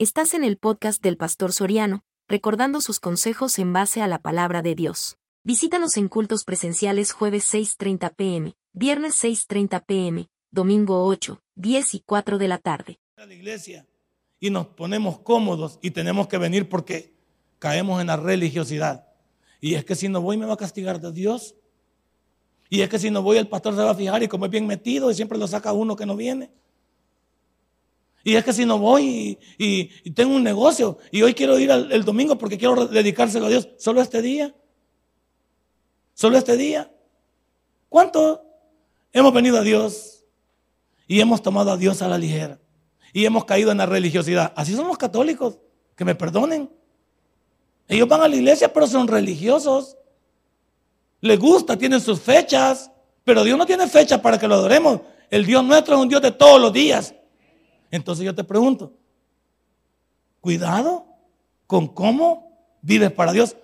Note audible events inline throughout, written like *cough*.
Estás en el podcast del Pastor Soriano, recordando sus consejos en base a la palabra de Dios. Visítanos en cultos presenciales jueves 6.30 pm, viernes 6.30 pm, domingo 8, 10 y 4 de la tarde. A la iglesia y nos ponemos cómodos y tenemos que venir porque caemos en la religiosidad. Y es que si no voy me va a castigar de Dios. Y es que si no voy el pastor se va a fijar y como es bien metido y siempre lo saca uno que no viene. Y es que si no voy y, tengo un negocio y hoy quiero ir el domingo porque quiero dedicárselo a Dios, solo este día. Solo este día. ¿Cuánto hemos venido a Dios y hemos tomado a Dios a la ligera? Y hemos caído en la religiosidad. Así son los católicos, que me perdonen. Ellos van a la iglesia, pero son religiosos. Les gusta, tienen sus fechas, pero Dios no tiene fecha para que lo adoremos. El Dios nuestro es un Dios de todos los días. Entonces yo te pregunto, cuidado con cómo vives para Dios.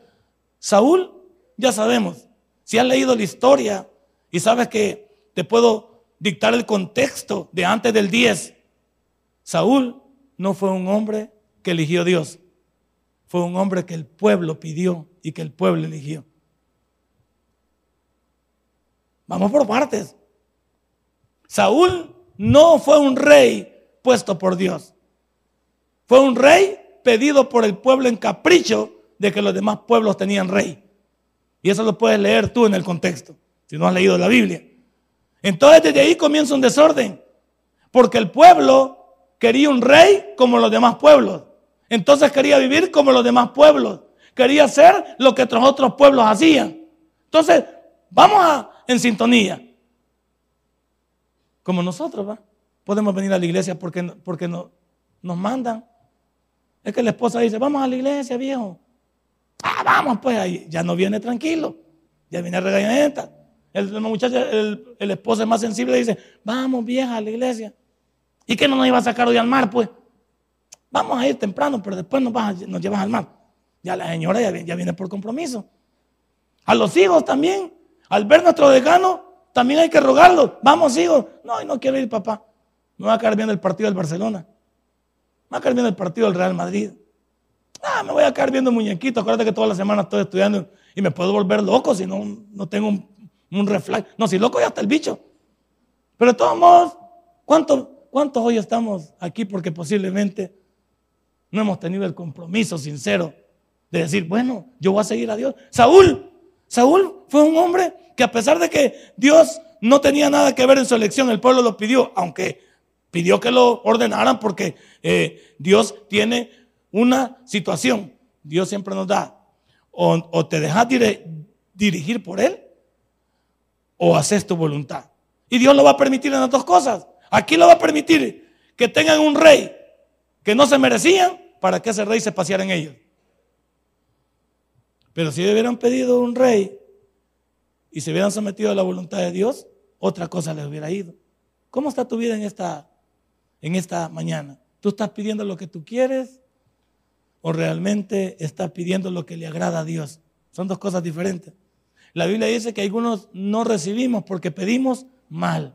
Saúl, ya sabemos, si has leído la historia y sabes que te puedo dictar el contexto de antes del 10, Saúl no fue un hombre que eligió Dios, fue un hombre que el pueblo pidió y que el pueblo eligió. Vamos por partes. Saúl no fue un rey puesto por Dios. Fue un rey pedido por el pueblo en capricho de que los demás pueblos tenían rey. Y eso lo puedes leer tú en el contexto, si no has leído la Biblia. Entonces desde ahí comienza un desorden, porque el pueblo quería un rey como los demás pueblos. Entonces quería vivir como los demás pueblos. Quería hacer lo que otros otros pueblos hacían. Entonces, vamos a, en sintonía. Como nosotros, ¿va? Podemos venir a la iglesia porque, porque no, nos mandan. Es que la esposa dice, vamos a la iglesia, viejo. Ah, vamos, pues ahí ya no viene tranquilo, ya viene regañadita. El, el, el, esposo es más sensible dice, vamos, vieja, a la iglesia. ¿Y qué no nos iba a sacar hoy al mar, pues? Vamos a ir temprano, pero después nos, nos llevas al mar. Ya la señora ya, ya viene por compromiso. A los hijos también, al ver nuestro decano, también hay que rogarlo. Vamos, hijos. No, no quiero ir, papá. Me va a caer bien el partido del Barcelona. Me va a caer bien el partido del Real Madrid. Ah, me voy a caer viendo muñequito. Acuérdate que toda la semana estoy estudiando y me puedo volver loco si no, no tengo un, un reflejo. No, si loco ya está el bicho. Pero de todos modos, ¿cuántos, ¿cuántos hoy estamos aquí porque posiblemente no hemos tenido el compromiso sincero de decir, bueno, yo voy a seguir a Dios? Saúl, Saúl fue un hombre que a pesar de que Dios no tenía nada que ver en su elección, el pueblo lo pidió, aunque Pidió que lo ordenaran porque eh, Dios tiene una situación. Dios siempre nos da. O, te dejas dirigir por Él o haces tu voluntad. Y Dios lo va a permitir en las dos cosas. Aquí lo va a permitir que tengan un rey que no se merecían para que ese rey se paseara en ellos. Pero si hubieran pedido un rey y se hubieran sometido a la voluntad de Dios, otra cosa les hubiera ido. ¿Cómo está tu vida en esta en esta mañana? ¿Tú estás pidiendo lo que tú quieres o realmente estás pidiendo lo que le agrada a Dios? Son dos cosas diferentes. La Biblia dice que algunos no recibimos porque pedimos mal.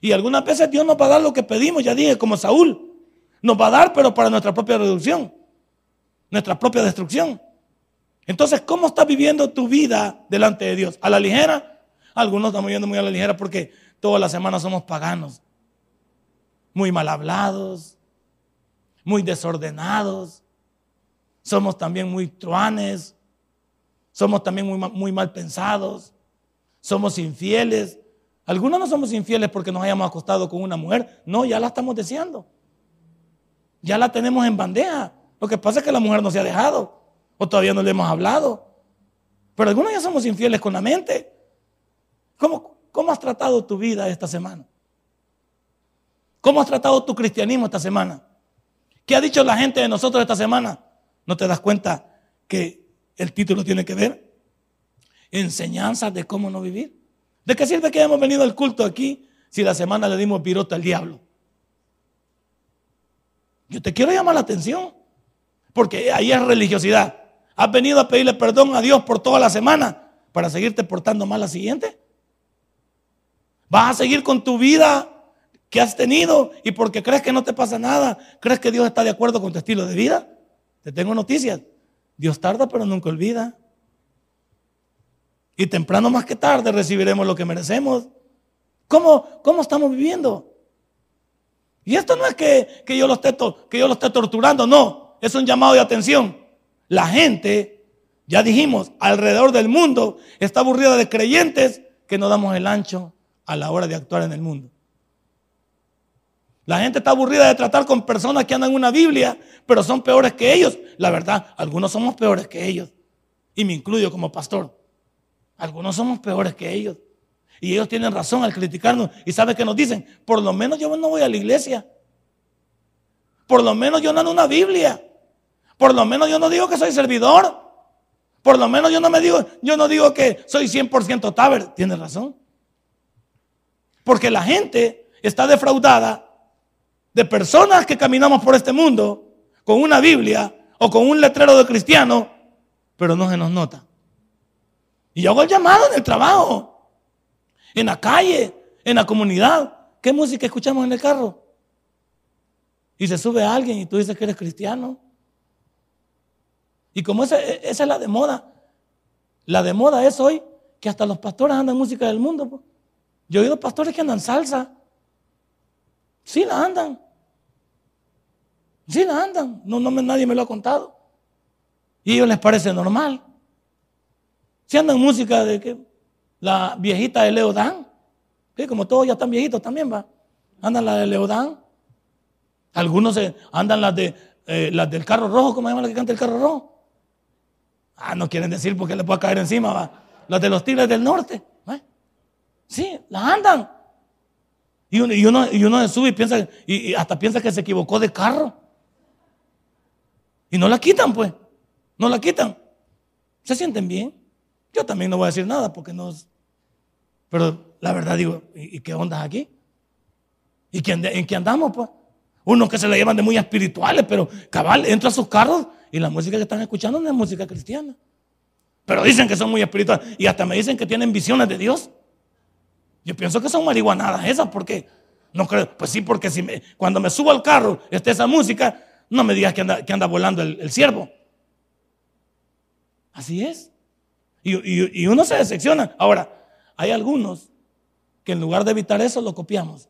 Y algunas veces Dios nos va a dar lo que pedimos, ya dije, como Saúl. Nos va a dar, pero para nuestra propia reducción, nuestra propia destrucción. Entonces, ¿cómo estás viviendo tu vida delante de Dios? ¿A la ligera? Algunos estamos viviendo muy a la ligera porque todas las semanas somos paganos muy mal hablados, muy desordenados, somos también muy truanes, somos también muy, muy mal pensados, somos infieles. Algunos no somos infieles porque nos hayamos acostado con una mujer, no, ya la estamos deseando, ya la tenemos en bandeja. Lo que pasa es que la mujer no se ha dejado o todavía no le hemos hablado. Pero algunos ya somos infieles con la mente. ¿Cómo, cómo has tratado tu vida esta semana? ¿Cómo has tratado tu cristianismo esta semana? ¿Qué ha dicho la gente de nosotros esta semana? ¿No te das cuenta que el título tiene que ver? Enseñanzas de cómo no vivir. ¿De qué sirve que hayamos venido al culto aquí si la semana le dimos pirota al diablo? Yo te quiero llamar la atención, porque ahí es religiosidad. ¿Has venido a pedirle perdón a Dios por toda la semana para seguirte portando mal la siguiente? ¿Vas a seguir con tu vida que has tenido y porque crees que no te pasa nada, crees que Dios está de acuerdo con tu estilo de vida. Te tengo noticias. Dios tarda pero nunca olvida. Y temprano más que tarde recibiremos lo que merecemos. ¿Cómo, cómo estamos viviendo? Y esto no es que, que, yo lo esté, que yo lo esté torturando, no. Es un llamado de atención. La gente, ya dijimos, alrededor del mundo está aburrida de creyentes que no damos el ancho a la hora de actuar en el mundo. La gente está aburrida de tratar con personas que andan una Biblia, pero son peores que ellos. La verdad, algunos somos peores que ellos. Y me incluyo como pastor. Algunos somos peores que ellos. Y ellos tienen razón al criticarnos. ¿Y sabe qué nos dicen? Por lo menos yo no voy a la iglesia. Por lo menos yo no ando una Biblia. Por lo menos yo no digo que soy servidor. Por lo menos yo no me digo, yo no digo que soy 100% taber. Tiene razón. Porque la gente está defraudada de personas que caminamos por este mundo con una Biblia o con un letrero de cristiano, pero no se nos nota. Y yo hago el llamado en el trabajo, en la calle, en la comunidad. ¿Qué música escuchamos en el carro? Y se sube alguien y tú dices que eres cristiano. Y como esa, esa es la de moda, la de moda es hoy que hasta los pastores andan música del mundo. Yo he oído pastores que andan salsa. Sí, la andan. Sí, la andan. No, no, nadie me lo ha contado. Y a ellos les parece normal. Si andan música de que la viejita de Leodán, que como todos ya están viejitos también va, andan la de Leodán. Algunos andan las de eh, las del carro rojo, ¿cómo se llama la que canta el carro rojo? Ah, no quieren decir porque le puede caer encima, va. Las de los tigres del norte. ¿eh? Sí, las andan. Y uno, y uno, y uno se sube y piensa, y, hasta piensa que se equivocó de carro. Y no la quitan, pues. No la quitan. Se sienten bien. Yo también no voy a decir nada porque no. Pero la verdad digo, ¿y, qué onda aquí? ¿Y en qué andamos, pues? Unos que se le llaman de muy espirituales, pero cabal, entra a sus carros y la música que están escuchando no es música cristiana. Pero dicen que son muy espirituales y hasta me dicen que tienen visiones de Dios. Yo pienso que son marihuanadas esas porque no creo, pues sí, porque si me, cuando me subo al carro está esa música, no me digas que anda, que anda volando el, el siervo. Así es. Y, uno se decepciona. Ahora, hay algunos que en lugar de evitar eso lo copiamos.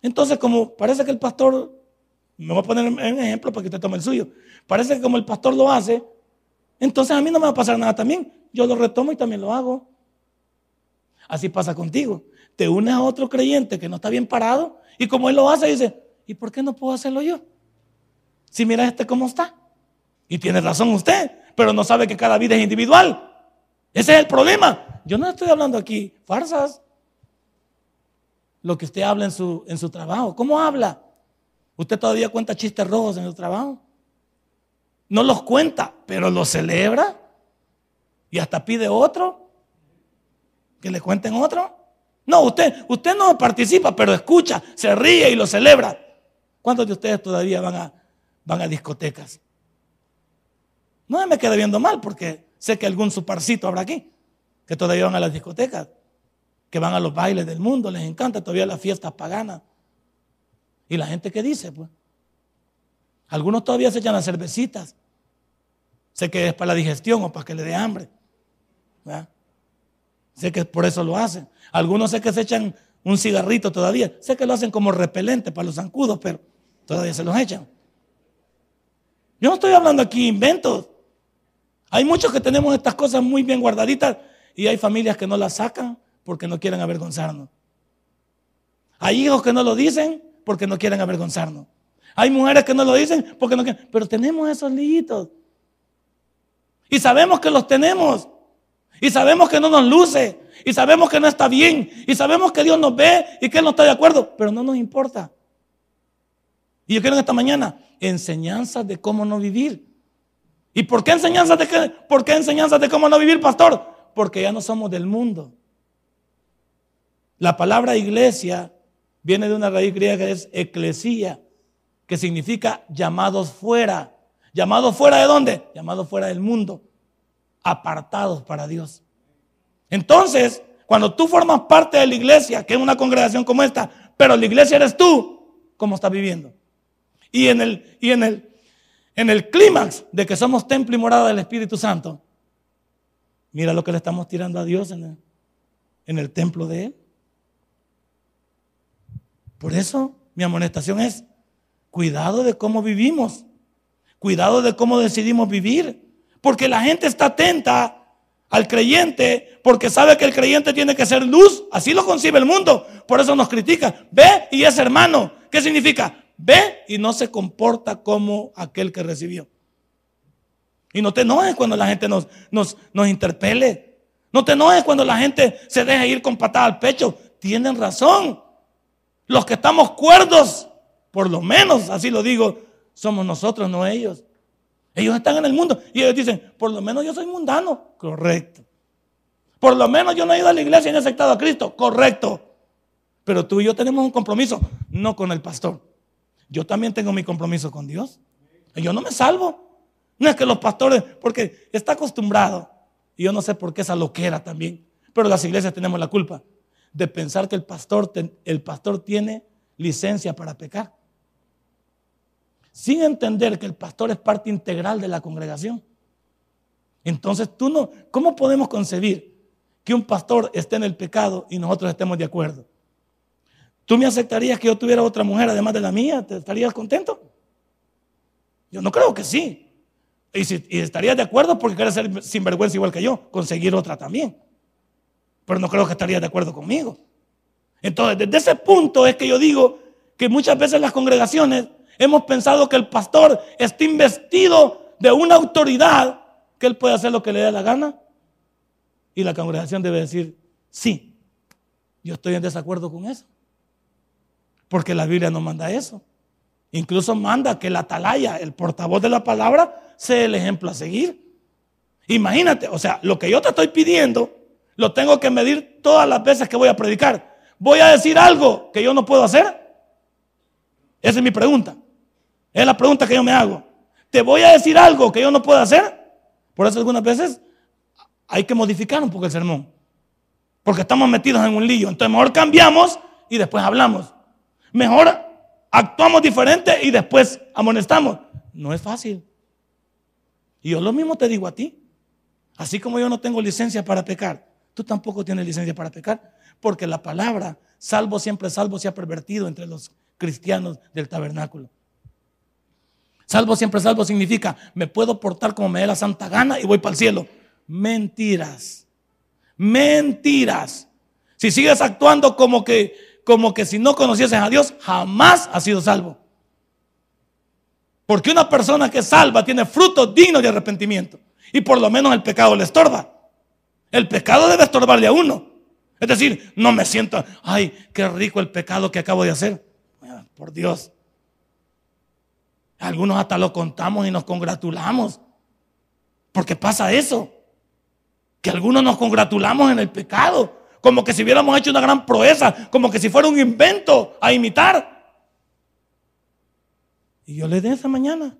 Entonces, como parece que el pastor, me voy a poner un ejemplo para que usted tome el suyo, parece que como el pastor lo hace, entonces a mí no me va a pasar nada también. Yo lo retomo y también lo hago. Así pasa contigo. Te unes a otro creyente que no está bien parado y como él lo hace, dice, ¿y por qué no puedo hacerlo yo? Si mira este cómo está. Y tiene razón usted pero no sabe que cada vida es individual. Ese es el problema. Yo no estoy hablando aquí farsas. Lo que usted habla en su, en su trabajo. ¿Cómo habla? ¿Usted todavía cuenta chistes rojos en su trabajo? No los cuenta, pero los celebra. Y hasta pide otro. Que le cuenten otro. No, usted, usted no participa, pero escucha, se ríe y lo celebra. ¿Cuántos de ustedes todavía van a, van a discotecas? No me queda viendo mal porque sé que algún suparcito habrá aquí, que todavía van a las discotecas, que van a los bailes del mundo, les encanta todavía las fiestas paganas. ¿Y la gente qué dice? Pues algunos todavía se echan las cervecitas. Sé que es para la digestión o para que le dé hambre. Sé que por eso lo hacen. Algunos sé que se echan un cigarrito todavía. Sé que lo hacen como repelente para los zancudos, pero todavía se los echan. Yo no estoy hablando aquí inventos. Hay muchos que tenemos estas cosas muy bien guardaditas y hay familias que no las sacan porque no quieren avergonzarnos. Hay hijos que no lo dicen porque no quieren avergonzarnos. Hay mujeres que no lo dicen porque no quieren. Pero tenemos esos lijitos. Y sabemos que los tenemos. Y sabemos que no nos luce. Y sabemos que no está bien. Y sabemos que Dios nos ve y que Él no está de acuerdo. Pero no nos importa. Y yo quiero en esta mañana enseñanzas de cómo no vivir. ¿Y por qué enseñanzas de, qué, por qué enseñanzas de cómo no vivir, pastor? Porque ya no somos del mundo. La palabra iglesia viene de una raíz griega que es eclesía, que significa llamados fuera. ¿Llamados fuera de dónde? Llamados fuera del mundo, apartados para Dios. Entonces, Cuando tú formas parte de la iglesia, que es una congregación como esta, pero la iglesia eres tú, ¿cómo estás viviendo? Y en el, y en el, en el clímax de que somos templo y morada del Espíritu Santo, mira lo que le estamos tirando a Dios en el, en el templo de Él. Por eso mi amonestación es, cuidado de cómo vivimos, cuidado de cómo decidimos vivir, porque la gente está atenta al creyente porque sabe que el creyente tiene que ser luz, así lo concibe el mundo, por eso nos critica, ve y es hermano, ¿qué significa? Ve y no se comporta como aquel que recibió. Y no te enojes cuando la gente nos, nos, interpele. No te enojes cuando la gente se deja ir con patada al pecho. Tienen razón. Los que estamos cuerdos, por lo menos, así lo digo, somos nosotros, no ellos. Ellos están en el mundo y ellos dicen, por lo menos yo soy mundano. Correcto. Por lo menos yo no he ido a la iglesia y no he aceptado a Cristo. Correcto. Pero tú y yo tenemos un compromiso, no con el pastor. Yo también tengo mi compromiso con Dios. Yo no me salvo. No es que los pastores, porque está acostumbrado, y yo no sé por qué esa loquera también, pero las iglesias tenemos la culpa de pensar que el pastor, el pastor tiene licencia para pecar. Sin entender que el pastor es parte integral de la congregación. Entonces tú no, ¿cómo podemos concebir que un pastor esté en el pecado y nosotros estemos de acuerdo? ¿Tú me aceptarías que yo tuviera otra mujer además de la mía? ¿Te estarías contento? Yo no creo que sí. Y, estarías de acuerdo porque quieres ser sinvergüenza igual que yo, conseguir otra también pero no creo que estaría de acuerdo conmigo. Entonces, desde ese punto es que yo digo que muchas veces las congregaciones hemos pensado que el pastor está investido de una autoridad que él puede hacer lo que le dé la gana y la congregación debe decir, sí, yo estoy en desacuerdo con eso. Porque la Biblia no manda eso. Incluso manda que la atalaya, el portavoz de la palabra, sea el ejemplo a seguir. Imagínate, o sea, lo que yo te estoy pidiendo lo tengo que medir todas las veces que voy a predicar. ¿Voy a decir algo que yo no puedo hacer? Esa es mi pregunta. Es la pregunta que yo me hago. ¿Te voy a decir algo que yo no puedo hacer? Por eso algunas veces hay que modificar un poco el sermón. Porque estamos metidos en un lío. Entonces mejor cambiamos y después hablamos. Mejor actuamos diferente y después amonestamos. No es fácil. Y yo lo mismo te digo a ti. Así como yo no tengo licencia para pecar, tú tampoco tienes licencia para pecar, porque la palabra salvo siempre salvo se ha pervertido entre los cristianos del tabernáculo. Salvo siempre salvo significa me puedo portar como me dé la santa gana y voy para el cielo. Mentiras. Mentiras. Si sigues actuando como que como que si no conocieses a Dios, jamás has sido salvo. Porque una persona que salva tiene frutos dignos de arrepentimiento. Y por lo menos el pecado le estorba. El pecado debe estorbarle a uno. Es decir, no me siento, ay, qué rico el pecado que acabo de hacer. Por Dios. Algunos hasta lo contamos y nos congratulamos. Porque pasa eso. Que algunos nos congratulamos en el pecado. Como que si hubiéramos hecho una gran proeza. Como que si fuera un invento a imitar. Y yo le dije esa mañana,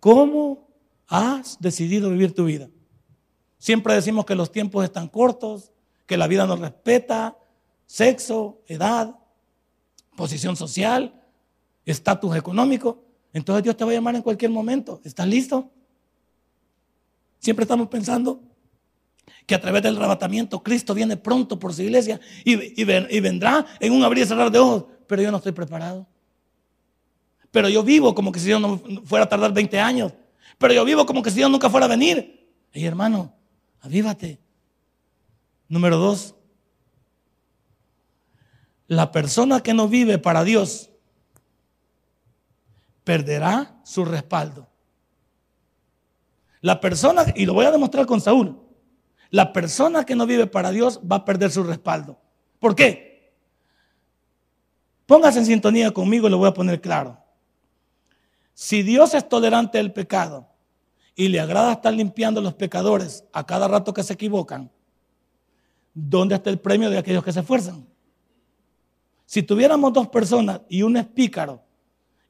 ¿cómo has decidido vivir tu vida? Siempre decimos que los tiempos están cortos, que la vida nos respeta, sexo, edad, posición social, estatus económico. Entonces Dios te va a llamar en cualquier momento. ¿Estás listo? Siempre estamos pensando que a través del arrebatamiento Cristo viene pronto por su iglesia y, vendrá en un abrir y cerrar de ojos, pero yo no estoy preparado. Pero yo vivo como que si Dios no fuera a tardar 20 años. Pero yo vivo como que si Dios nunca fuera a venir. Y hermano, avívate. Número dos, la persona que no vive para Dios perderá su respaldo. La persona, y lo voy a demostrar con Saúl, la persona que no vive para Dios va a perder su respaldo. ¿Por qué? Póngase en sintonía conmigo y lo voy a poner claro. Si Dios es tolerante del pecado y le agrada estar limpiando a los pecadores a cada rato que se equivocan, ¿dónde está el premio de aquellos que se esfuerzan? Si tuviéramos dos personas y uno es pícaro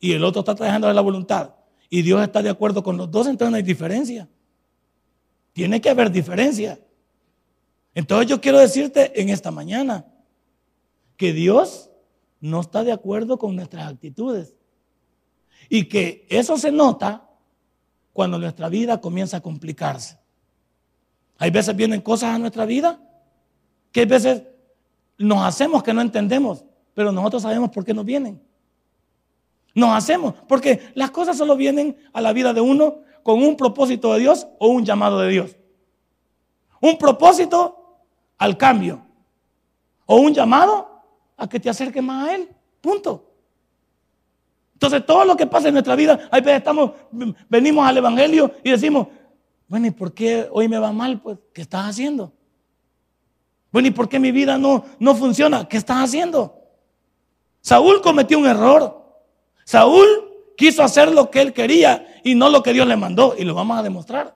y el otro está trabajando de la voluntad y Dios está de acuerdo con los dos, entonces no hay diferencia. Tiene que haber diferencia. Entonces yo quiero decirte en esta mañana que Dios no está de acuerdo con nuestras actitudes y que eso se nota cuando nuestra vida comienza a complicarse. Hay veces vienen cosas a nuestra vida que hay veces nos hacemos que no entendemos, pero nosotros sabemos por qué nos vienen. Nos hacemos, porque las cosas solo vienen a la vida de uno con un propósito de Dios o un llamado de Dios. Un propósito al cambio o un llamado a que te acerques más a Él. Punto. Entonces todo lo que pasa en nuestra vida, hay veces estamos, venimos al Evangelio y decimos, bueno, ¿y por qué hoy me va mal? Pues, ¿qué estás haciendo? Bueno, ¿y por qué mi vida no, no funciona? ¿Qué estás haciendo? Saúl cometió un error. Saúl quiso hacer lo que él quería y no lo que Dios le mandó. Y lo vamos a demostrar.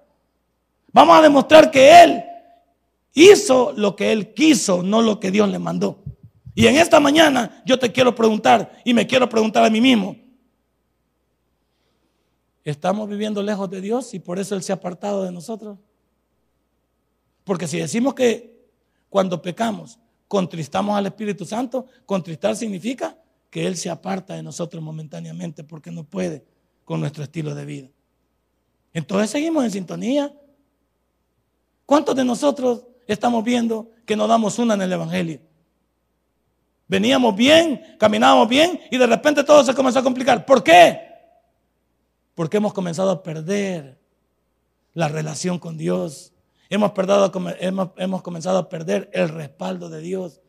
Vamos a demostrar que él hizo lo que él quiso, no lo que Dios le mandó. Y en esta mañana yo te quiero preguntar y me quiero preguntar a mí mismo. ¿Estamos viviendo lejos de Dios y por eso Él se ha apartado de nosotros? Porque si decimos que cuando pecamos, contristamos al Espíritu Santo, contristar significa que Él se aparta de nosotros momentáneamente porque no puede con nuestro estilo de vida. Entonces seguimos en sintonía. ¿Cuántos de nosotros estamos viendo que no damos una en el Evangelio? Veníamos bien, caminábamos bien y de repente todo se comenzó a complicar. ¿Por qué? Porque hemos comenzado a perder la relación con Dios. Hemos, hemos, comenzado a perder el respaldo de Dios.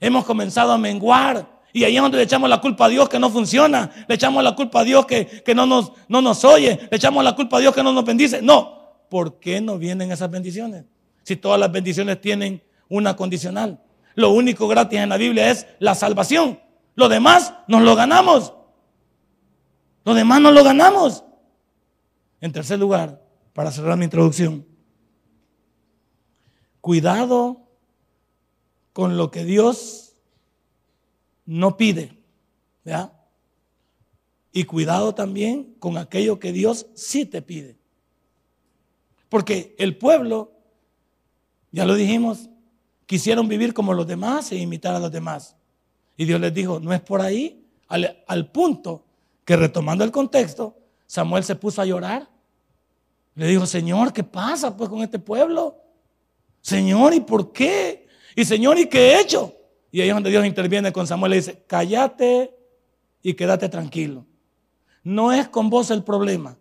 Hemos comenzado a menguar. Y ahí es donde le echamos la culpa a Dios que no funciona. Le echamos la culpa a Dios que, que no, nos, no nos oye. Le echamos la culpa a Dios que no nos bendice. No. ¿Por qué no vienen esas bendiciones? Si todas las bendiciones tienen una condicional. Lo único gratis en la Biblia es la salvación. Lo demás nos lo ganamos. Lo demás nos lo ganamos. En tercer lugar, para cerrar mi introducción, Cuidado con lo que Dios no pide. Y cuidado también con aquello que Dios sí te pide. Porque el pueblo, ya lo dijimos, quisieron vivir como los demás e imitar a los demás. Y Dios les dijo, no es por ahí, al, punto que retomando el contexto, Samuel se puso a llorar. Le dijo, Señor, ¿qué pasa pues con este pueblo? Señor, ¿y por qué? Y Señor, ¿y qué he hecho? Y ahí es donde Dios interviene con Samuel y dice, cállate y quédate tranquilo. No es con vos el problema.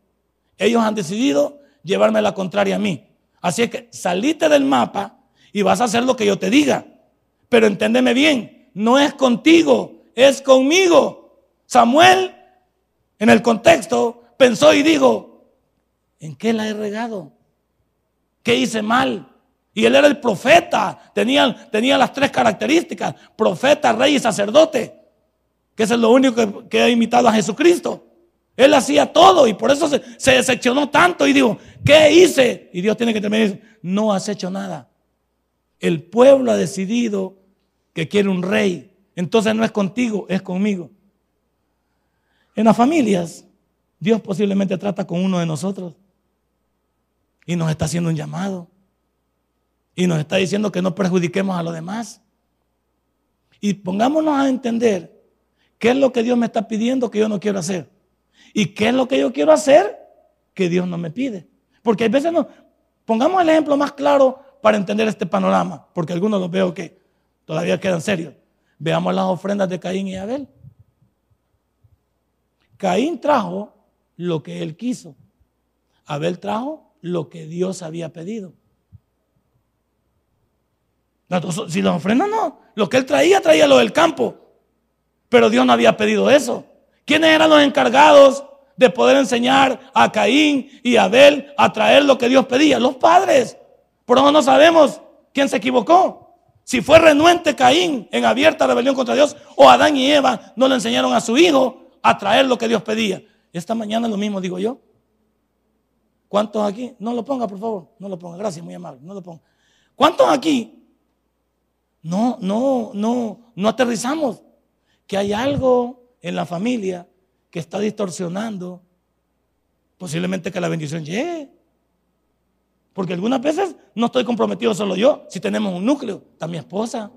Ellos han decidido llevarme la contraria a mí. Así es que salite del mapa y vas a hacer lo que yo te diga. Pero enténdeme bien, no es contigo, es conmigo. Samuel, en el contexto, pensó y dijo, ¿en qué la he regado? ¿Qué hice mal? Y él era el profeta, tenía, tenía las tres características, profeta, rey y sacerdote, que es lo único que, ha imitado a Jesucristo. Él hacía todo y por eso se, se, decepcionó tanto y dijo, ¿qué hice? Y Dios tiene que terminar, no has hecho nada. El pueblo ha decidido que quiere un rey, entonces no es contigo, es conmigo. En las familias, Dios posiblemente trata con uno de nosotros y nos está haciendo un llamado. Y nos está diciendo que no perjudiquemos a los demás. Y pongámonos a entender qué es lo que Dios me está pidiendo que yo no quiero hacer. Y qué es lo que yo quiero hacer que Dios no me pide. Porque a veces no. Pongamos el ejemplo más claro para entender este panorama. Porque algunos los veo que todavía quedan serios. Veamos las ofrendas de Caín y Abel. Caín trajo lo que él quiso. Abel trajo lo que Dios había pedido. Si las ofrendas no, lo que él traía, traía lo del campo. Pero Dios no había pedido eso. ¿Quiénes eran los encargados de poder enseñar a Caín y a Abel a traer lo que Dios pedía? Los padres. Por eso no sabemos quién se equivocó. Si fue renuente Caín en abierta rebelión contra Dios o Adán y Eva no le enseñaron a su hijo a traer lo que Dios pedía. Esta mañana lo mismo digo yo. ¿Cuántos aquí? No lo ponga, por favor. No lo ponga. Gracias, muy amable. No lo ponga. ¿Cuántos aquí no, no, no, no aterrizamos. Que hay algo en la familia que está distorsionando posiblemente que la bendición llegue. Porque algunas veces no estoy comprometido solo yo, si tenemos un núcleo, está mi esposa,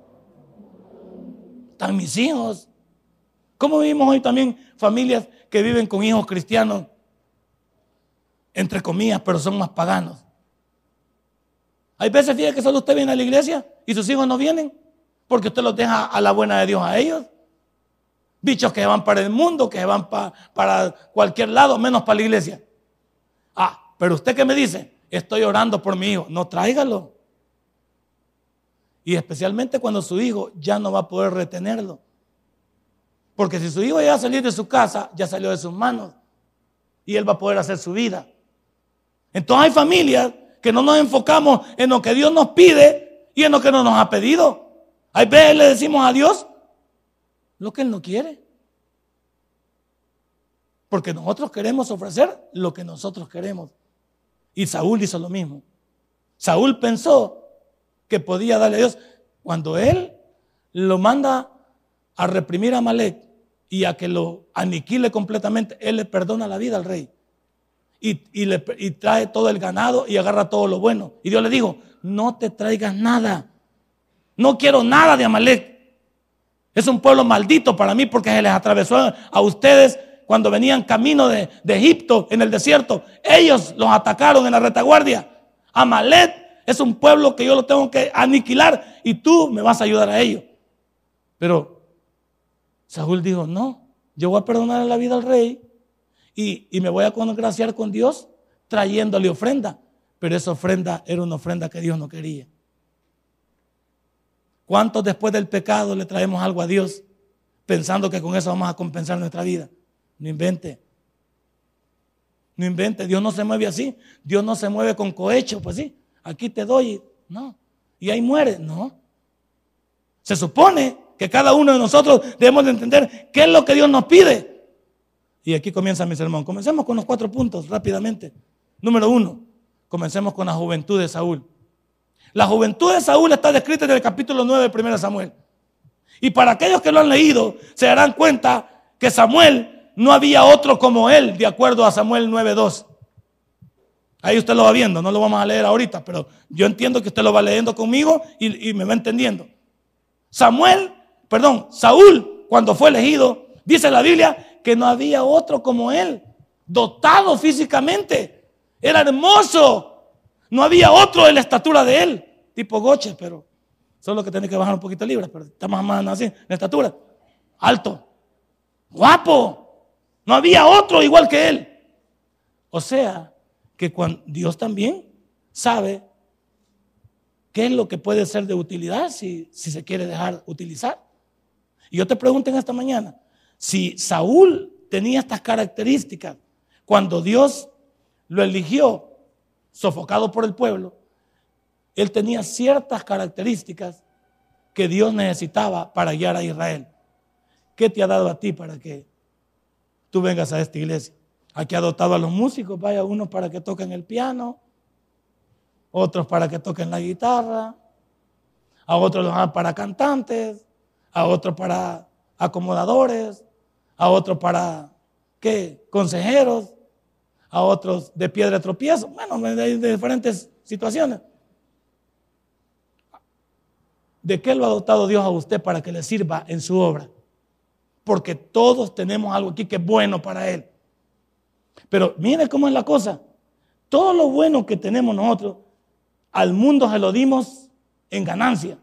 están mis hijos. ¿Cómo vivimos hoy también familias que viven con hijos cristianos, entre comillas, pero son más paganos? Hay veces, fíjate que solo usted viene a la iglesia y sus hijos no vienen porque usted los deja a la buena de Dios a ellos. Bichos que van para el mundo, que van para cualquier lado, menos para la iglesia. Ah, pero usted que me dice, estoy orando por mi hijo, no tráigalo. Y especialmente cuando su hijo ya no va a poder retenerlo. Porque si su hijo ya salir de su casa, ya salió de sus manos. Y él va a poder hacer su vida. Entonces hay familias que no nos enfocamos en lo que Dios nos pide y en lo que no nos ha pedido. Hay veces le decimos a Dios lo que Él no quiere. Porque nosotros queremos ofrecer lo que nosotros queremos. Y Saúl hizo lo mismo. Saúl pensó que podía darle a Dios. Cuando él lo manda a reprimir a Malek y a que lo aniquile completamente, él le perdona la vida al rey y, le, trae todo el ganado y agarra todo lo bueno. Y Dios le dijo, no te traigas nada. No quiero nada de Amalek. Es un pueblo maldito para mí porque se les atravesó a ustedes cuando venían camino de, Egipto en el desierto. Ellos los atacaron en la retaguardia. Amalek es un pueblo que yo lo tengo que aniquilar y tú me vas a ayudar a ello. Pero Saúl dijo, no, yo voy a perdonar la vida al rey y, me voy a congraciar con Dios trayéndole ofrenda. Pero esa ofrenda era una ofrenda que Dios no quería. ¿Cuántos después del pecado le traemos algo a Dios pensando que con eso vamos a compensar nuestra vida? No invente. No invente. Dios no se mueve así. Dios no se mueve con cohecho. Pues sí, aquí te doy. No. Y ahí muere. No. Se supone que cada uno de nosotros debemos de entender qué es lo que Dios nos pide. Y aquí comienza mi sermón. Comencemos con los cuatro puntos rápidamente. Número uno, comencemos con la juventud de Saúl. La juventud de Saúl está descrita en el capítulo 9 de 1 Samuel. Y para aquellos que lo han leído, se darán cuenta que Samuel no había otro como él, de acuerdo a Samuel 9.2. Ahí usted lo va viendo, no lo vamos a leer ahorita, pero yo entiendo que usted lo va leyendo conmigo y, y me va entendiendo. Samuel, perdón, Saúl, cuando fue elegido, dice la Biblia que no había otro como él, dotado físicamente. Era hermoso. No había otro de la estatura de él, tipo Goche, pero solo que tiene que bajar un poquito libre, pero está más o así, la estatura. Alto, guapo. No había otro igual que él. O sea, que cuando Dios también sabe qué es lo que puede ser de utilidad si, si se quiere dejar utilizar. Y yo te pregunto en esta mañana, si Saúl tenía estas características, cuando Dios lo eligió, sofocado por el pueblo, él tenía ciertas características que Dios necesitaba para guiar a Israel. ¿Qué te ha dado a ti para que tú vengas a esta iglesia? Aquí ha dotado a los músicos, vaya unos para que toquen el piano, otros para que toquen la guitarra, a otros para cantantes, a otros para acomodadores, a otros para, ¿qué? Consejeros, a otros de piedra de tropiezo, bueno, de, diferentes situaciones. ¿De qué lo ha dotado Dios a usted para que le sirva en su obra? Porque todos tenemos algo aquí que es bueno para Él. Pero mire cómo es la cosa. Todo lo bueno que tenemos nosotros, al mundo se lo dimos en ganancia.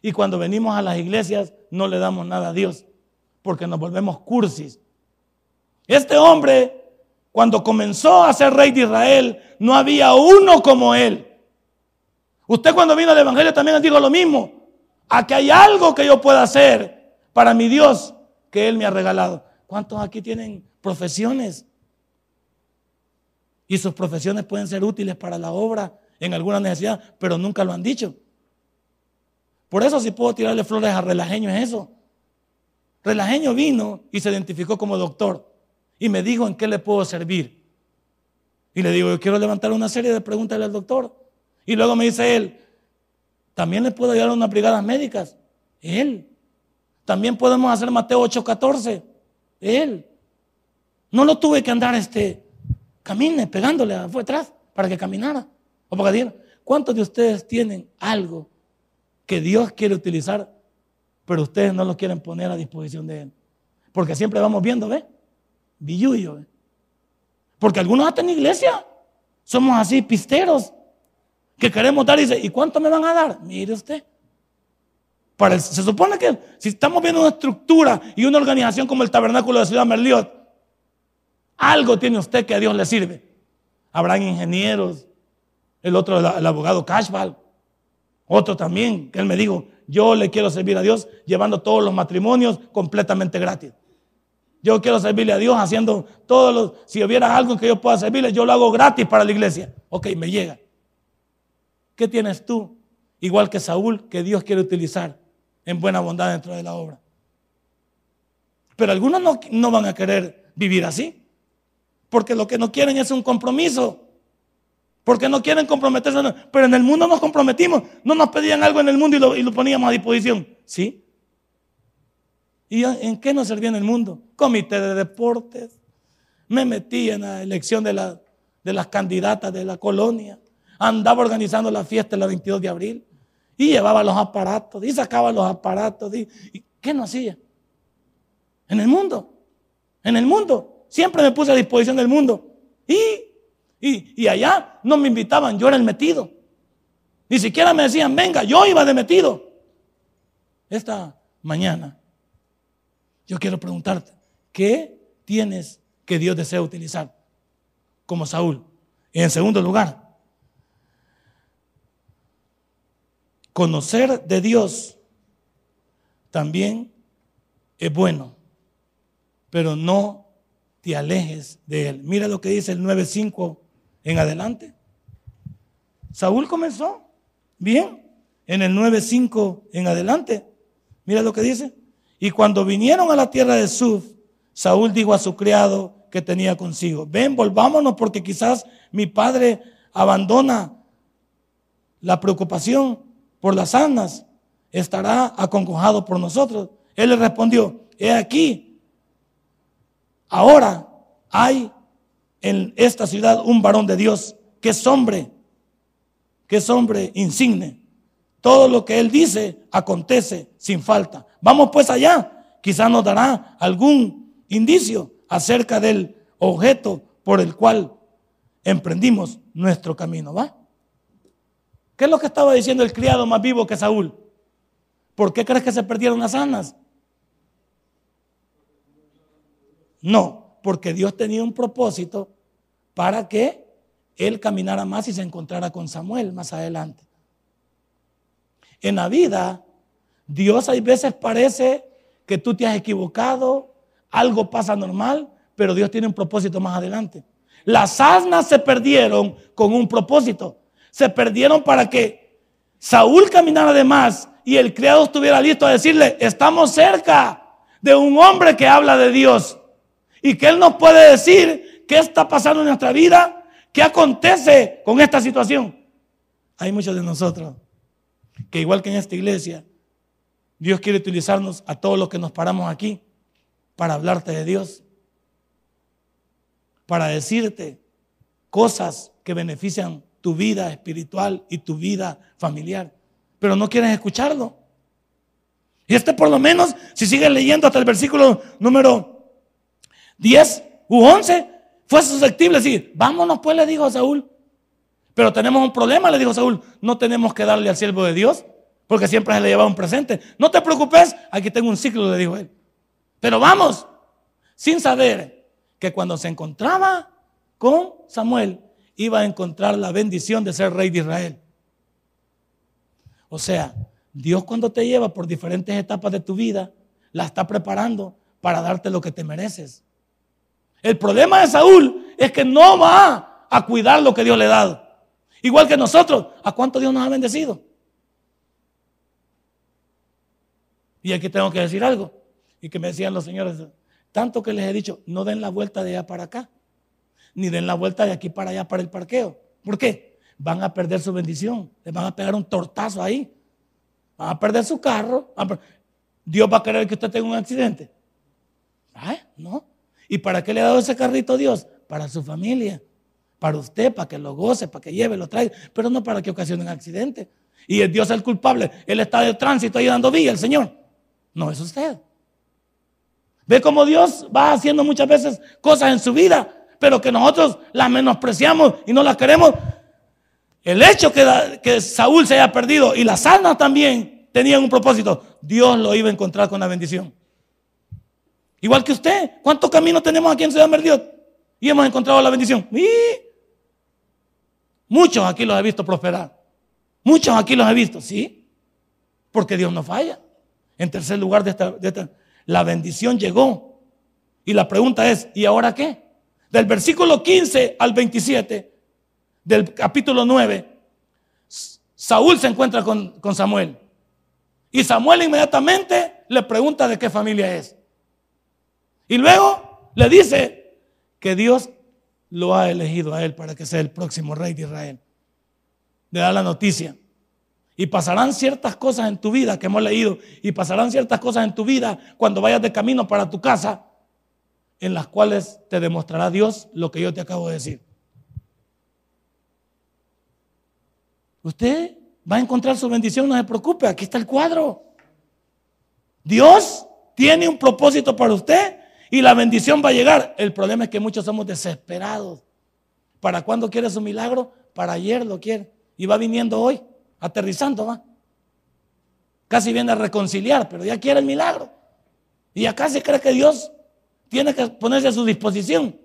Y cuando venimos a las iglesias no le damos nada a Dios porque nos volvemos cursis. Este hombre, cuando comenzó a ser rey de Israel, no había uno como él. Usted cuando vino al Evangelio también dijo lo mismo. Aquí hay algo que yo pueda hacer para mi Dios que Él me ha regalado. ¿Cuántos aquí tienen profesiones? Y sus profesiones pueden ser útiles para la obra en alguna necesidad, pero nunca lo han dicho. Por eso si puedo tirarle flores a relajeño es eso. Relajeño vino y se identificó como doctor y me dijo en qué le puedo servir. Y le digo, yo quiero levantar una serie de preguntas al doctor. Y luego me dice él, también le puedo ayudar a unas brigadas médicas. Él. También podemos hacer Mateo 8:14. Él. No lo tuve que andar este, camine, pegándole fue atrás para que caminara. O porque ¿cuántos de ustedes tienen algo que Dios quiere utilizar, pero ustedes no lo quieren poner a disposición de Él? Porque siempre vamos viendo, ¿ve? Billuyo, ¿ve? Porque algunos hasta en iglesia somos así pisteros que queremos dar y dice, ¿y cuánto me van a dar? Mire usted. Se supone que si estamos viendo una estructura y una organización como el tabernáculo de Ciudad Merliot, algo tiene usted que a Dios le sirve. Habrán ingenieros, el otro, el, abogado Cashball, otro también, que él me dijo, yo le quiero servir a Dios llevando todos los matrimonios completamente gratis. Yo quiero servirle a Dios haciendo todos los, si hubiera algo que yo pueda servirle, yo lo hago gratis para la iglesia. Ok, me llega. ¿Qué tienes tú? Igual que Saúl, que Dios quiere utilizar en buena bondad dentro de la obra. Pero algunos no, no van a querer vivir así, porque lo que no quieren es un compromiso. Porque no quieren comprometerse. Pero en el mundo nos comprometimos. No nos pedían algo en el mundo y lo, y lo poníamos a disposición. ¿Sí? ¿Y en qué nos servía en el mundo? Comité de deportes. Me metí en la elección de, la, de las candidatas de la colonia. Andaba organizando la fiesta el 22 de abril. Y llevaba los aparatos. Y sacaba los aparatos. Y, ¿Qué no hacía? En el mundo. En el mundo. Siempre me puse a disposición del mundo. Y, y, y allá no me invitaban. Yo era el metido. Ni siquiera me decían, venga, yo iba de metido. Esta mañana yo quiero preguntarte, ¿qué tienes que Dios desea utilizar como Saúl? Y en segundo lugar, conocer de Dios también es bueno, pero no te alejes de él. Mira lo que dice el 9.5 en adelante. Saúl comenzó bien en el 9.5 en adelante. Mira lo que dice. Y cuando vinieron a la tierra de Suf, Saúl dijo a su criado que tenía consigo, ven, volvámonos porque quizás mi padre abandona la preocupación por las asnas, estará acongojado por nosotros. Él le respondió, he aquí, ahora hay en esta ciudad un varón de Dios que es hombre, que es hombre insigne. Todo lo que él dice acontece sin falta. Vamos pues allá. Quizás nos dará algún indicio acerca del objeto por el cual emprendimos nuestro camino. ¿Va? ¿Qué es lo que estaba diciendo el criado más vivo que Saúl? ¿Por qué crees que se perdieron las anas? No, porque Dios tenía un propósito para que él caminara más y se encontrara con Samuel más adelante. En la vida Dios hay veces parece que tú te has equivocado, algo pasa normal, pero Dios tiene un propósito más adelante. Las asnas se perdieron con un propósito. Se perdieron para que Saúl caminara de más y el criado estuviera listo a decirle, estamos cerca de un hombre que habla de Dios y que él nos puede decir qué está pasando en nuestra vida, qué acontece con esta situación. Hay muchos de nosotros que igual que en esta iglesia, Dios quiere utilizarnos a todos los que nos paramos aquí para hablarte de Dios, para decirte cosas que benefician tu vida espiritual y tu vida familiar, pero no quieres escucharlo. Y este por lo menos, si sigues leyendo hasta el versículo número 10 u 11, fue susceptible decir, vámonos pues, le dijo a Saúl. Pero tenemos un problema, le dijo Saúl, no tenemos que darle al siervo de Dios porque siempre se le llevaba un presente. No te preocupes, aquí tengo un ciclo, le dijo él. Pero vamos, sin saber que cuando se encontraba con Samuel, iba a encontrar la bendición de ser rey de Israel. O sea, Dios cuando te lleva por diferentes etapas de tu vida, la está preparando para darte lo que te mereces. El problema de Saúl es que no va a cuidar lo que Dios le ha dado. Igual que nosotros, ¿a cuánto Dios nos ha bendecido? Y aquí tengo que decir algo. Y que me decían los señores, tanto que les he dicho, no den la vuelta de allá para acá, ni den la vuelta de aquí para allá para el parqueo. ¿Por qué? Van a perder su bendición, les van a pegar un tortazo ahí, van a perder su carro. Dios va a querer que usted tenga un accidente. ¿Ah? ¿No? ¿Y para qué le ha dado ese carrito a Dios? Para su familia, para usted, para que lo goce, para que lleve, lo traiga, pero no para que ocasione un accidente. Y es Dios el culpable. Él está de tránsito ahí dando vía, el Señor. No es usted. Ve cómo Dios va haciendo muchas veces cosas en su vida, pero que nosotros las menospreciamos y no las queremos. El hecho que, Saúl se haya perdido y las almas también tenían un propósito, Dios lo iba a encontrar con la bendición. Igual que usted, ¿cuántos caminos tenemos aquí en Ciudad Merdiot? Y hemos encontrado la bendición. ¿Y? Muchos aquí los he visto prosperar. Muchos aquí los he visto, sí, porque Dios no falla. En tercer lugar, de esta, la bendición llegó. Y la pregunta es, ¿y ahora qué? Del versículo 15 al 27 del capítulo 9, Saúl se encuentra con, con Samuel. Y Samuel inmediatamente le pregunta de qué familia es. Y luego le dice que Dios lo ha elegido a él para que sea el próximo rey de Israel. Le da la noticia. Y pasarán ciertas cosas en tu vida que hemos leído. Y pasarán ciertas cosas en tu vida cuando vayas de camino para tu casa. En las cuales te demostrará Dios lo que yo te acabo de decir. Usted va a encontrar su bendición, no se preocupe. Aquí está el cuadro. Dios tiene un propósito para usted y la bendición va a llegar. El problema es que muchos somos desesperados. ¿Para cuándo quiere su milagro? Para ayer lo quiere. Y va viniendo hoy, aterrizando, va. Casi viene a reconciliar, pero ya quiere el milagro. Y acá se cree que Dios tiene que ponerse a su disposición.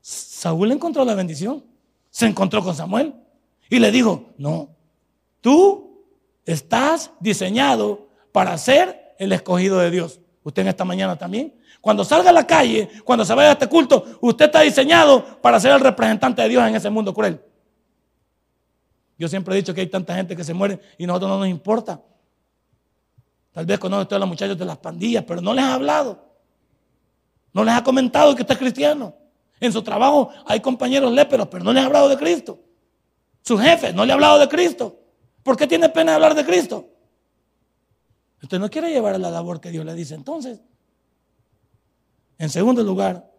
Saúl encontró la bendición. Se encontró con Samuel. Y le dijo, no, tú estás diseñado para ser el escogido de Dios. Usted en esta mañana también. Cuando salga a la calle, cuando se vaya a este culto, usted está diseñado para ser el representante de Dios en ese mundo cruel. Yo siempre he dicho que hay tanta gente que se muere y a nosotros no nos importa. Tal vez conoce a todos los muchachos de las pandillas, pero no les ha hablado. No les ha comentado que usted es cristiano. En su trabajo hay compañeros léperos, pero no les ha hablado de Cristo. Su jefe no le ha hablado de Cristo. ¿Por qué tiene pena de hablar de Cristo? Usted no quiere llevar a la labor que Dios le dice entonces. En segundo lugar,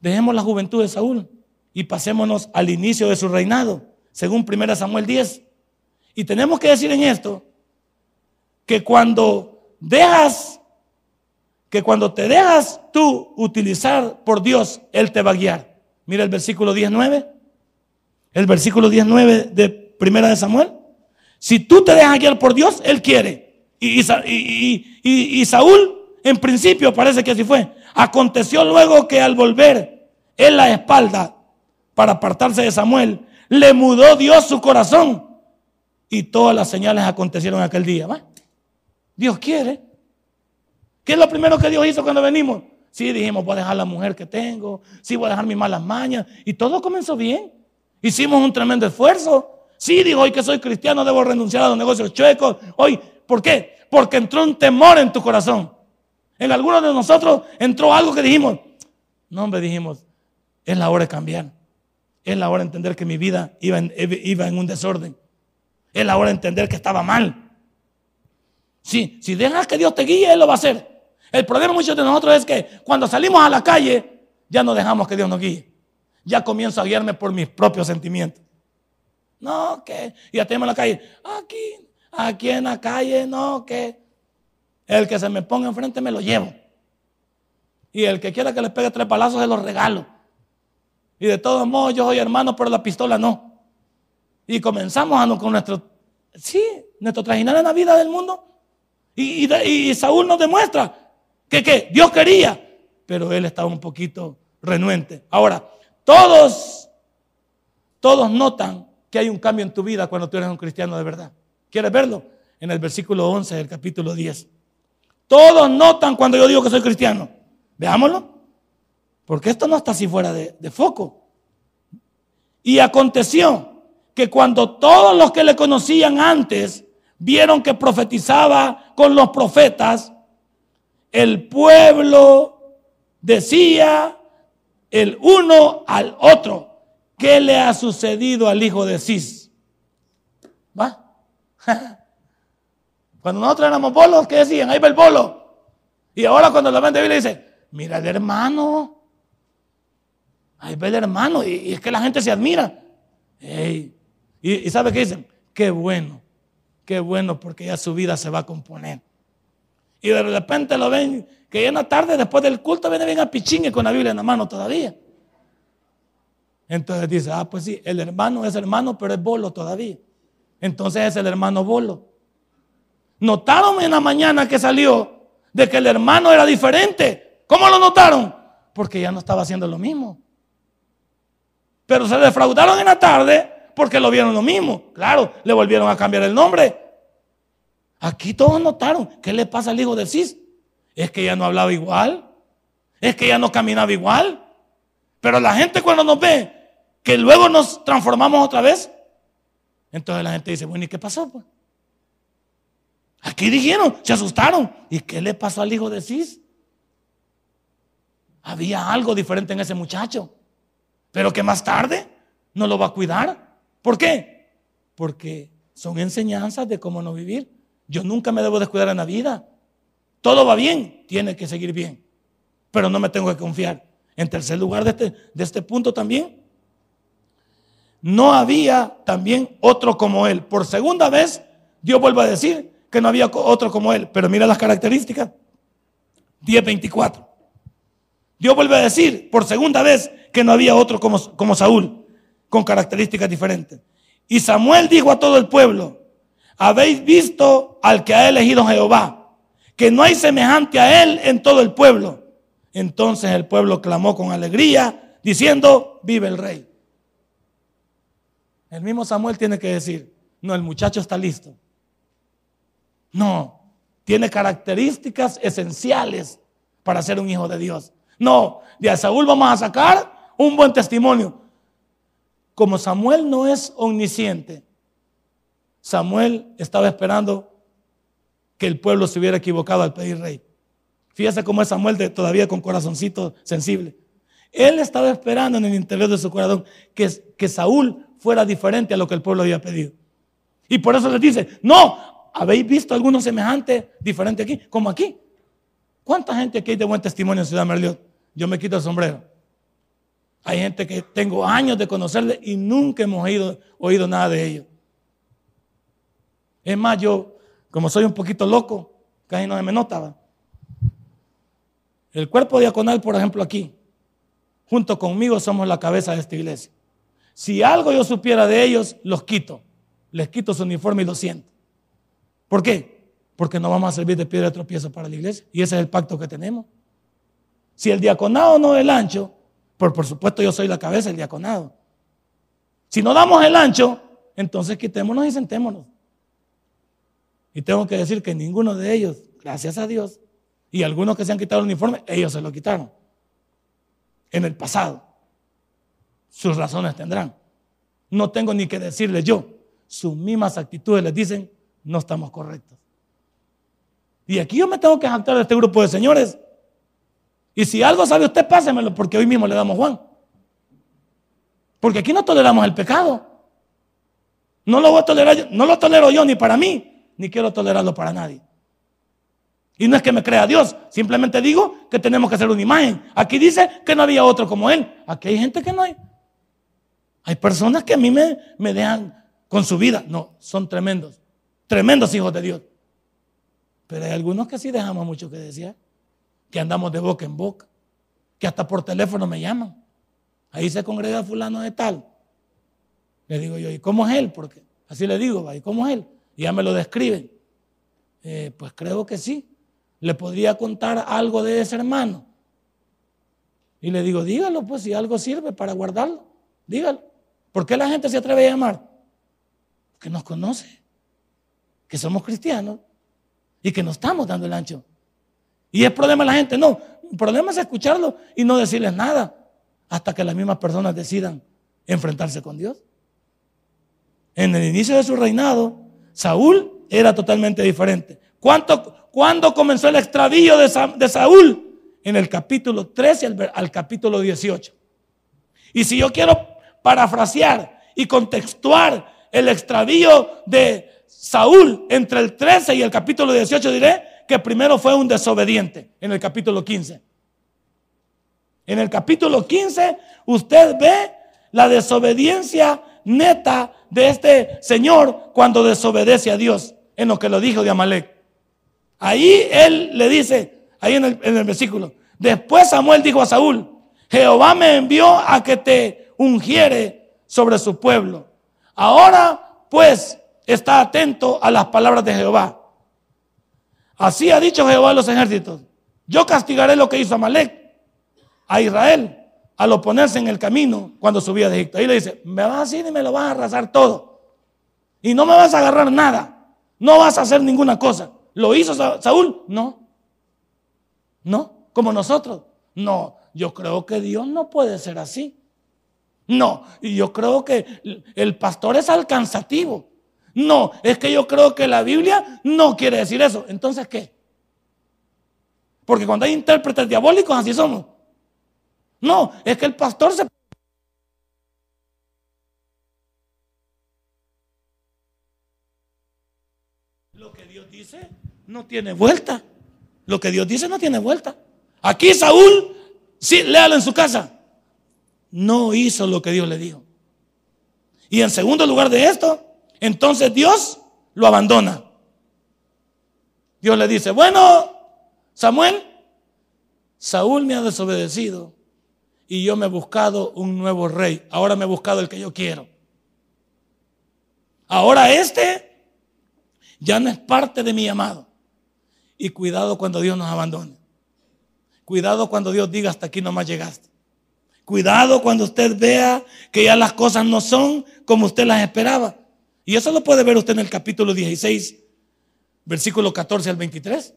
dejemos la juventud de Saúl y pasémonos al inicio de su reinado, según 1 Samuel 10. Y tenemos que decir en esto que cuando dejas, que cuando te dejas tú utilizar por Dios, Él te va a guiar. Mira el versículo 19. El versículo 19 de 1 de Samuel. Si tú te dejas guiar por Dios, Él quiere. Y, Saúl, en principio, parece que así fue. Aconteció luego que al volver en la espalda para apartarse de Samuel, le mudó Dios su corazón. Y todas las señales acontecieron aquel día. Dios quiere. ¿Qué es lo primero que Dios hizo cuando venimos? Sí, dijimos, voy a dejar la mujer que tengo, sí, voy a dejar mis malas mañas. Y todo comenzó bien. Hicimos un tremendo esfuerzo. Sí, dijo, hoy que soy cristiano debo renunciar a los negocios chuecos. Hoy ¿Por qué? Porque entró un temor en tu corazón. En algunos de nosotros entró algo que dijimos, no hombre, dijimos, es la hora de cambiar. Es la hora de entender que mi vida iba en, iba en un desorden. Es la hora de entender que estaba mal. Sí, si dejas que Dios te guíe, Él lo va a hacer. El problema muchos de nosotros es que cuando salimos a la calle, ya no dejamos que Dios nos guíe. Ya comienzo a guiarme por mis propios sentimientos. No, que ya tenemos en la calle. Aquí aquí en la calle, no, que el que se me ponga enfrente me lo llevo. Y el que quiera que le pegue tres palazos se los regalo. Y de todos modos yo soy hermano, pero la pistola no. Y comenzamos con nuestro, sí, nuestro trajinar en la vida del mundo. Y, y, Saúl nos demuestra que, que Dios quería, pero él estaba un poquito renuente. Ahora, todos, todos notan que hay un cambio en tu vida cuando tú eres un cristiano de verdad. ¿Quieres verlo? En el versículo 11 del capítulo 10. Todos notan cuando yo digo que soy cristiano. Veámoslo. Porque esto no está así fuera de, foco. Y aconteció que cuando todos los que le conocían antes vieron que profetizaba con los profetas, el pueblo decía el uno al otro, ¿qué le ha sucedido al hijo de Cis? ¿Va? *laughs* Cuando nosotros éramos bolos, ¿qué decían? Ahí va el bolo. Y ahora cuando la de Biblia dice, mira el hermano. Ahí ve el hermano y, es que la gente se admira. y, y ¿sabe qué dicen? Qué bueno, qué bueno porque ya su vida se va a componer. Y de repente lo ven que ya en la tarde después del culto viene bien a pichingue con la Biblia en la mano todavía. Entonces dice, ah, pues sí, el hermano es hermano, pero es bolo todavía. Entonces es el hermano bolo. Notaron en la mañana que salió de que el hermano era diferente. ¿Cómo lo notaron? Porque ya no estaba haciendo lo mismo. Pero se defraudaron en la tarde porque lo vieron lo mismo. Claro, le volvieron a cambiar el nombre. Aquí todos notaron, ¿qué le pasa al hijo de Cis? Es que ya no hablaba igual, es que ya no caminaba igual. Pero la gente cuando nos ve que luego nos transformamos otra vez, entonces la gente dice, bueno, ¿y qué pasó? Pues? Aquí dijeron, se asustaron. ¿Y qué le pasó al hijo de Cis? Había algo diferente en ese muchacho, pero que más tarde no lo va a cuidar. ¿Por qué? Porque son enseñanzas de cómo no vivir. Yo nunca me debo descuidar en la vida. Todo va bien, tiene que seguir bien. Pero no me tengo que confiar. En tercer lugar de este, de este punto también, no había también otro como él. Por segunda vez, Dios vuelve a decir que no había otro como él. Pero mira las características. 10.24. Dios vuelve a decir por segunda vez que no había otro como, como Saúl con características diferentes. Y Samuel dijo a todo el pueblo, habéis visto al que ha elegido Jehová, que no hay semejante a él en todo el pueblo. Entonces el pueblo clamó con alegría, diciendo, vive el rey. El mismo Samuel tiene que decir, no, el muchacho está listo. No, tiene características esenciales para ser un hijo de Dios. No, de Saúl vamos a sacar un buen testimonio como Samuel no es omnisciente, Samuel estaba esperando que el pueblo se hubiera equivocado al pedir rey. Fíjese cómo es Samuel todavía con corazoncito sensible. Él estaba esperando en el interior de su corazón que, que Saúl fuera diferente a lo que el pueblo había pedido. Y por eso les dice, no, ¿habéis visto alguno semejante, diferente aquí? Como aquí. ¿Cuánta gente aquí hay de buen testimonio en Ciudad Merliot? Yo me quito el sombrero. Hay gente que tengo años de conocerle y nunca hemos oído, nada de ellos. Es más, yo, como soy un poquito loco, casi no me notaba. El cuerpo diaconal, por ejemplo, aquí, junto conmigo somos la cabeza de esta iglesia. Si algo yo supiera de ellos, los quito. Les quito su uniforme y lo siento. ¿Por qué? Porque no vamos a servir de piedra de tropiezo para la iglesia. Y ese es el pacto que tenemos. Si el diaconado no el ancho, por, por supuesto, yo soy la cabeza del diaconado. Si no damos el ancho, entonces quitémonos y sentémonos. Y tengo que decir que ninguno de ellos, gracias a Dios, y algunos que se han quitado el uniforme, ellos se lo quitaron. En el pasado. Sus razones tendrán. No tengo ni que decirles yo. Sus mismas actitudes les dicen, no estamos correctos. Y aquí yo me tengo que jactar de este grupo de señores y si algo sabe usted, pásemelo, porque hoy mismo le damos Juan. Porque aquí no toleramos el pecado. No lo voy a tolerar, no lo tolero yo ni para mí, ni quiero tolerarlo para nadie. Y no es que me crea Dios, simplemente digo que tenemos que hacer una imagen. Aquí dice que no había otro como Él. Aquí hay gente que no hay. Hay personas que a mí me, me dejan con su vida. No, son tremendos. Tremendos hijos de Dios. Pero hay algunos que sí dejamos mucho que decir que andamos de boca en boca, que hasta por teléfono me llaman. Ahí se congrega fulano de tal. Le digo yo, ¿y cómo es él? Porque así le digo, ¿y cómo es él? Y ya me lo describen. Eh, pues creo que sí. Le podría contar algo de ese hermano. Y le digo, dígalo, pues si algo sirve para guardarlo, dígalo. ¿Por qué la gente se atreve a llamar? Porque nos conoce, que somos cristianos y que nos estamos dando el ancho. Y es problema de la gente. No, el problema es escucharlo y no decirles nada hasta que las mismas personas decidan enfrentarse con Dios. En el inicio de su reinado, Saúl era totalmente diferente. ¿Cuánto, ¿Cuándo comenzó el extravío de, Saúl? En el capítulo 13 al, al capítulo 18. Y si yo quiero parafrasear y contextuar el extravío de Saúl entre el 13 y el capítulo 18, diré que primero fue un desobediente en el capítulo 15. En el capítulo 15 usted ve la desobediencia neta de este señor cuando desobedece a Dios en lo que lo dijo de Amalek. Ahí él le dice, ahí en el, versículo, después Samuel dijo a Saúl, Jehová me envió a que te ungiere sobre su pueblo. Ahora pues está atento a las palabras de Jehová. Así ha dicho Jehová a los ejércitos. Yo castigaré lo que hizo Amalek a Israel al oponerse en el camino cuando subía de Egipto. Ahí le dice, me vas a ir y me lo vas a arrasar todo. Y no me vas a agarrar nada. No vas a hacer ninguna cosa. ¿Lo hizo Saúl? No. No, como nosotros. No, yo creo que Dios no puede ser así. No, y yo creo que el pastor es alcanzativo. No, es que yo creo que la Biblia no quiere decir eso. Entonces, ¿qué? Porque cuando hay intérpretes diabólicos, así somos. No, es que el pastor se... Lo que Dios dice no tiene vuelta. Lo que Dios dice no tiene vuelta. Aquí Saúl, sí, léalo en su casa. No hizo lo que Dios le dijo. Y en segundo lugar de esto, entonces Dios lo abandona. Dios le dice, bueno, Samuel, Saúl me ha desobedecido y yo me he buscado un nuevo rey. Ahora me he buscado el que yo quiero. Ahora este ya no es parte de mi llamado. Y cuidado cuando Dios nos abandone. Cuidado cuando Dios diga hasta aquí nomás llegaste. Cuidado cuando usted vea que ya las cosas no son como usted las esperaba. Y eso lo puede ver usted en el capítulo 16, versículo 14 al 23.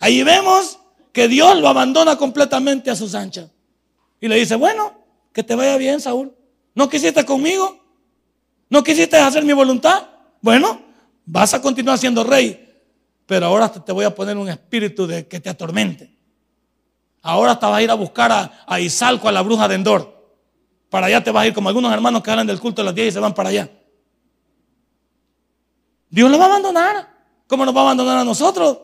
Ahí vemos que Dios lo abandona completamente a sus anchas. Y le dice, bueno, que te vaya bien, Saúl. ¿No quisiste conmigo? ¿No quisiste hacer mi voluntad? Bueno, vas a continuar siendo rey, pero ahora te voy a poner un espíritu de que te atormente. Ahora te vas a ir a buscar a, a Isalco, a la bruja de Endor. Para allá te vas a ir como algunos hermanos que hablan del culto de las 10 y se van para allá. Dios lo va a abandonar. ¿Cómo nos va a abandonar a nosotros?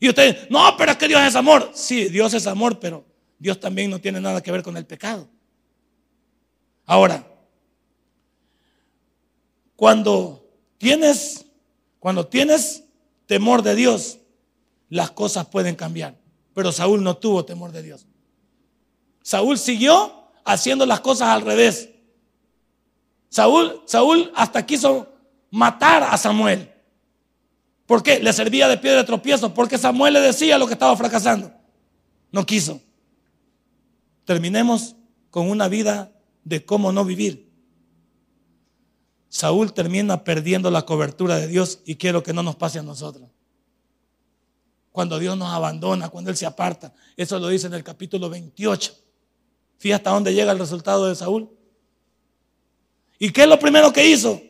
Y usted, no, pero es que Dios es amor. Sí, Dios es amor, pero Dios también no tiene nada que ver con el pecado. Ahora, cuando tienes, cuando tienes temor de Dios, las cosas pueden cambiar. Pero Saúl no tuvo temor de Dios. Saúl siguió haciendo las cosas al revés. Saúl, Saúl hasta quiso matar a Samuel. ¿Por qué? Le servía de piedra de tropiezo, porque Samuel le decía lo que estaba fracasando. No quiso. Terminemos con una vida de cómo no vivir. Saúl termina perdiendo la cobertura de Dios y quiero que no nos pase a nosotros. Cuando Dios nos abandona, cuando Él se aparta. Eso lo dice en el capítulo 28. Fíjate hasta dónde llega el resultado de Saúl. ¿Y qué es lo primero que hizo?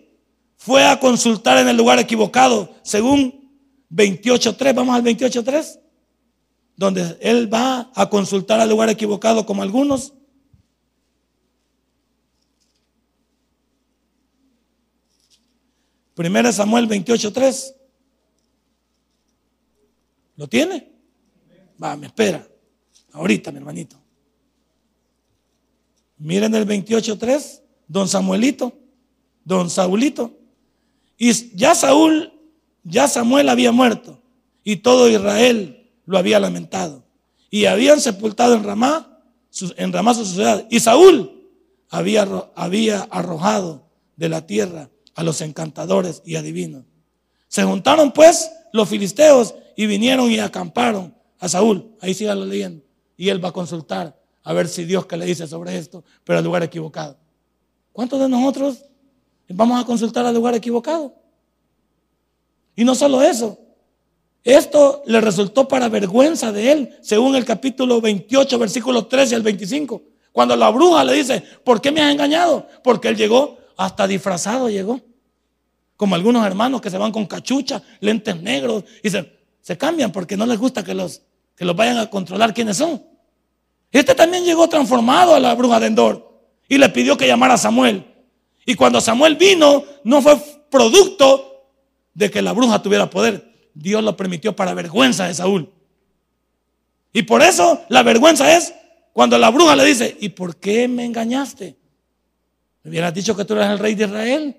Fue a consultar en el lugar equivocado, según 28.3, vamos al 28.3, donde él va a consultar al lugar equivocado como algunos. Primera Samuel 28.3. ¿Lo tiene? Va, me espera. Ahorita, mi hermanito. Miren el 28.3, don Samuelito, don Saulito. Y ya Saúl, ya Samuel había muerto y todo Israel lo había lamentado. Y habían sepultado en Ramá, en Ramá su ciudad. Y Saúl había, había arrojado de la tierra a los encantadores y adivinos. Se juntaron pues los filisteos y vinieron y acamparon a Saúl. Ahí sigue la leyenda. Y él va a consultar a ver si Dios que le dice sobre esto, pero al lugar equivocado. ¿Cuántos de nosotros Vamos a consultar al lugar equivocado. Y no solo eso, esto le resultó para vergüenza de él, según el capítulo 28, versículos 13 al 25. Cuando la bruja le dice, ¿por qué me has engañado? Porque él llegó, hasta disfrazado llegó. Como algunos hermanos que se van con cachucha, lentes negros, y se, se cambian porque no les gusta que los, que los vayan a controlar quiénes son. Este también llegó transformado a la bruja de Endor y le pidió que llamara a Samuel. Y cuando Samuel vino, no fue producto de que la bruja tuviera poder. Dios lo permitió para vergüenza de Saúl. Y por eso la vergüenza es Cuando la bruja le dice, ¿y por qué me engañaste? Me hubieras dicho que tú eres el rey de Israel.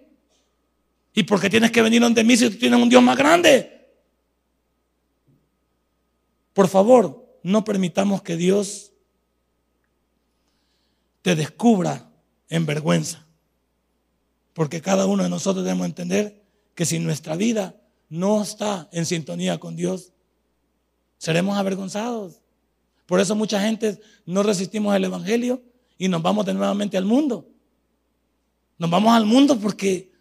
¿Y por qué tienes que venir donde mí si tú tienes un Dios más grande? Por favor, no permitamos que Dios te descubra en vergüenza. Porque cada uno de nosotros debemos entender que si nuestra vida no está en sintonía con Dios, seremos avergonzados. Por eso mucha gente no resistimos el Evangelio y nos vamos de nuevamente al mundo. Nos vamos al mundo porque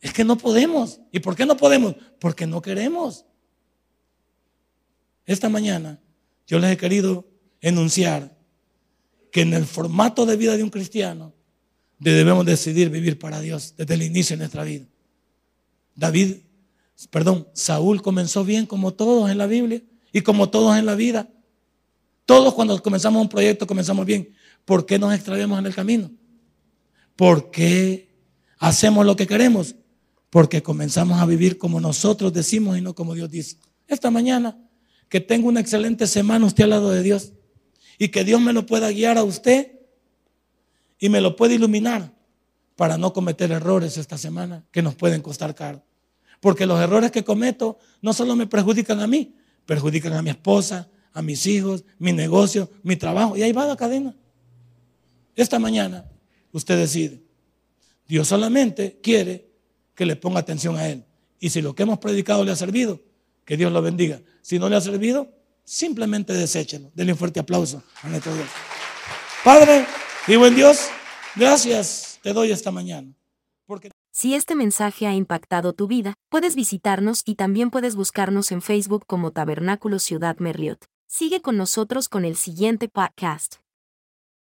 es que no podemos. ¿Y por qué no podemos? Porque no queremos. Esta mañana yo les he querido enunciar que en el formato de vida de un cristiano debemos decidir vivir para Dios desde el inicio de nuestra vida. David, perdón, Saúl comenzó bien como todos en la Biblia y como todos en la vida. Todos cuando comenzamos un proyecto comenzamos bien. ¿Por qué nos extraviamos en el camino? ¿Por qué hacemos lo que queremos? Porque comenzamos a vivir como nosotros decimos y no como Dios dice. Esta mañana, que tenga una excelente semana usted al lado de Dios y que Dios me lo pueda guiar a usted y me lo pueda iluminar para no cometer errores esta semana que nos pueden costar caro. Porque los errores que cometo no solo me perjudican a mí, perjudican a mi esposa, a mis hijos, mi negocio, mi trabajo. Y ahí va la cadena. Esta mañana usted decide. Dios solamente quiere que le ponga atención a Él. Y si lo que hemos predicado le ha servido, que Dios lo bendiga. Si no le ha servido, simplemente deséchelo. Denle un fuerte aplauso a nuestro Dios. Padre y buen Dios, gracias te doy esta mañana. Porque... Si este mensaje ha impactado tu vida, puedes visitarnos y también puedes buscarnos en Facebook como Tabernáculo Ciudad Merliot. Sigue con nosotros con el siguiente podcast.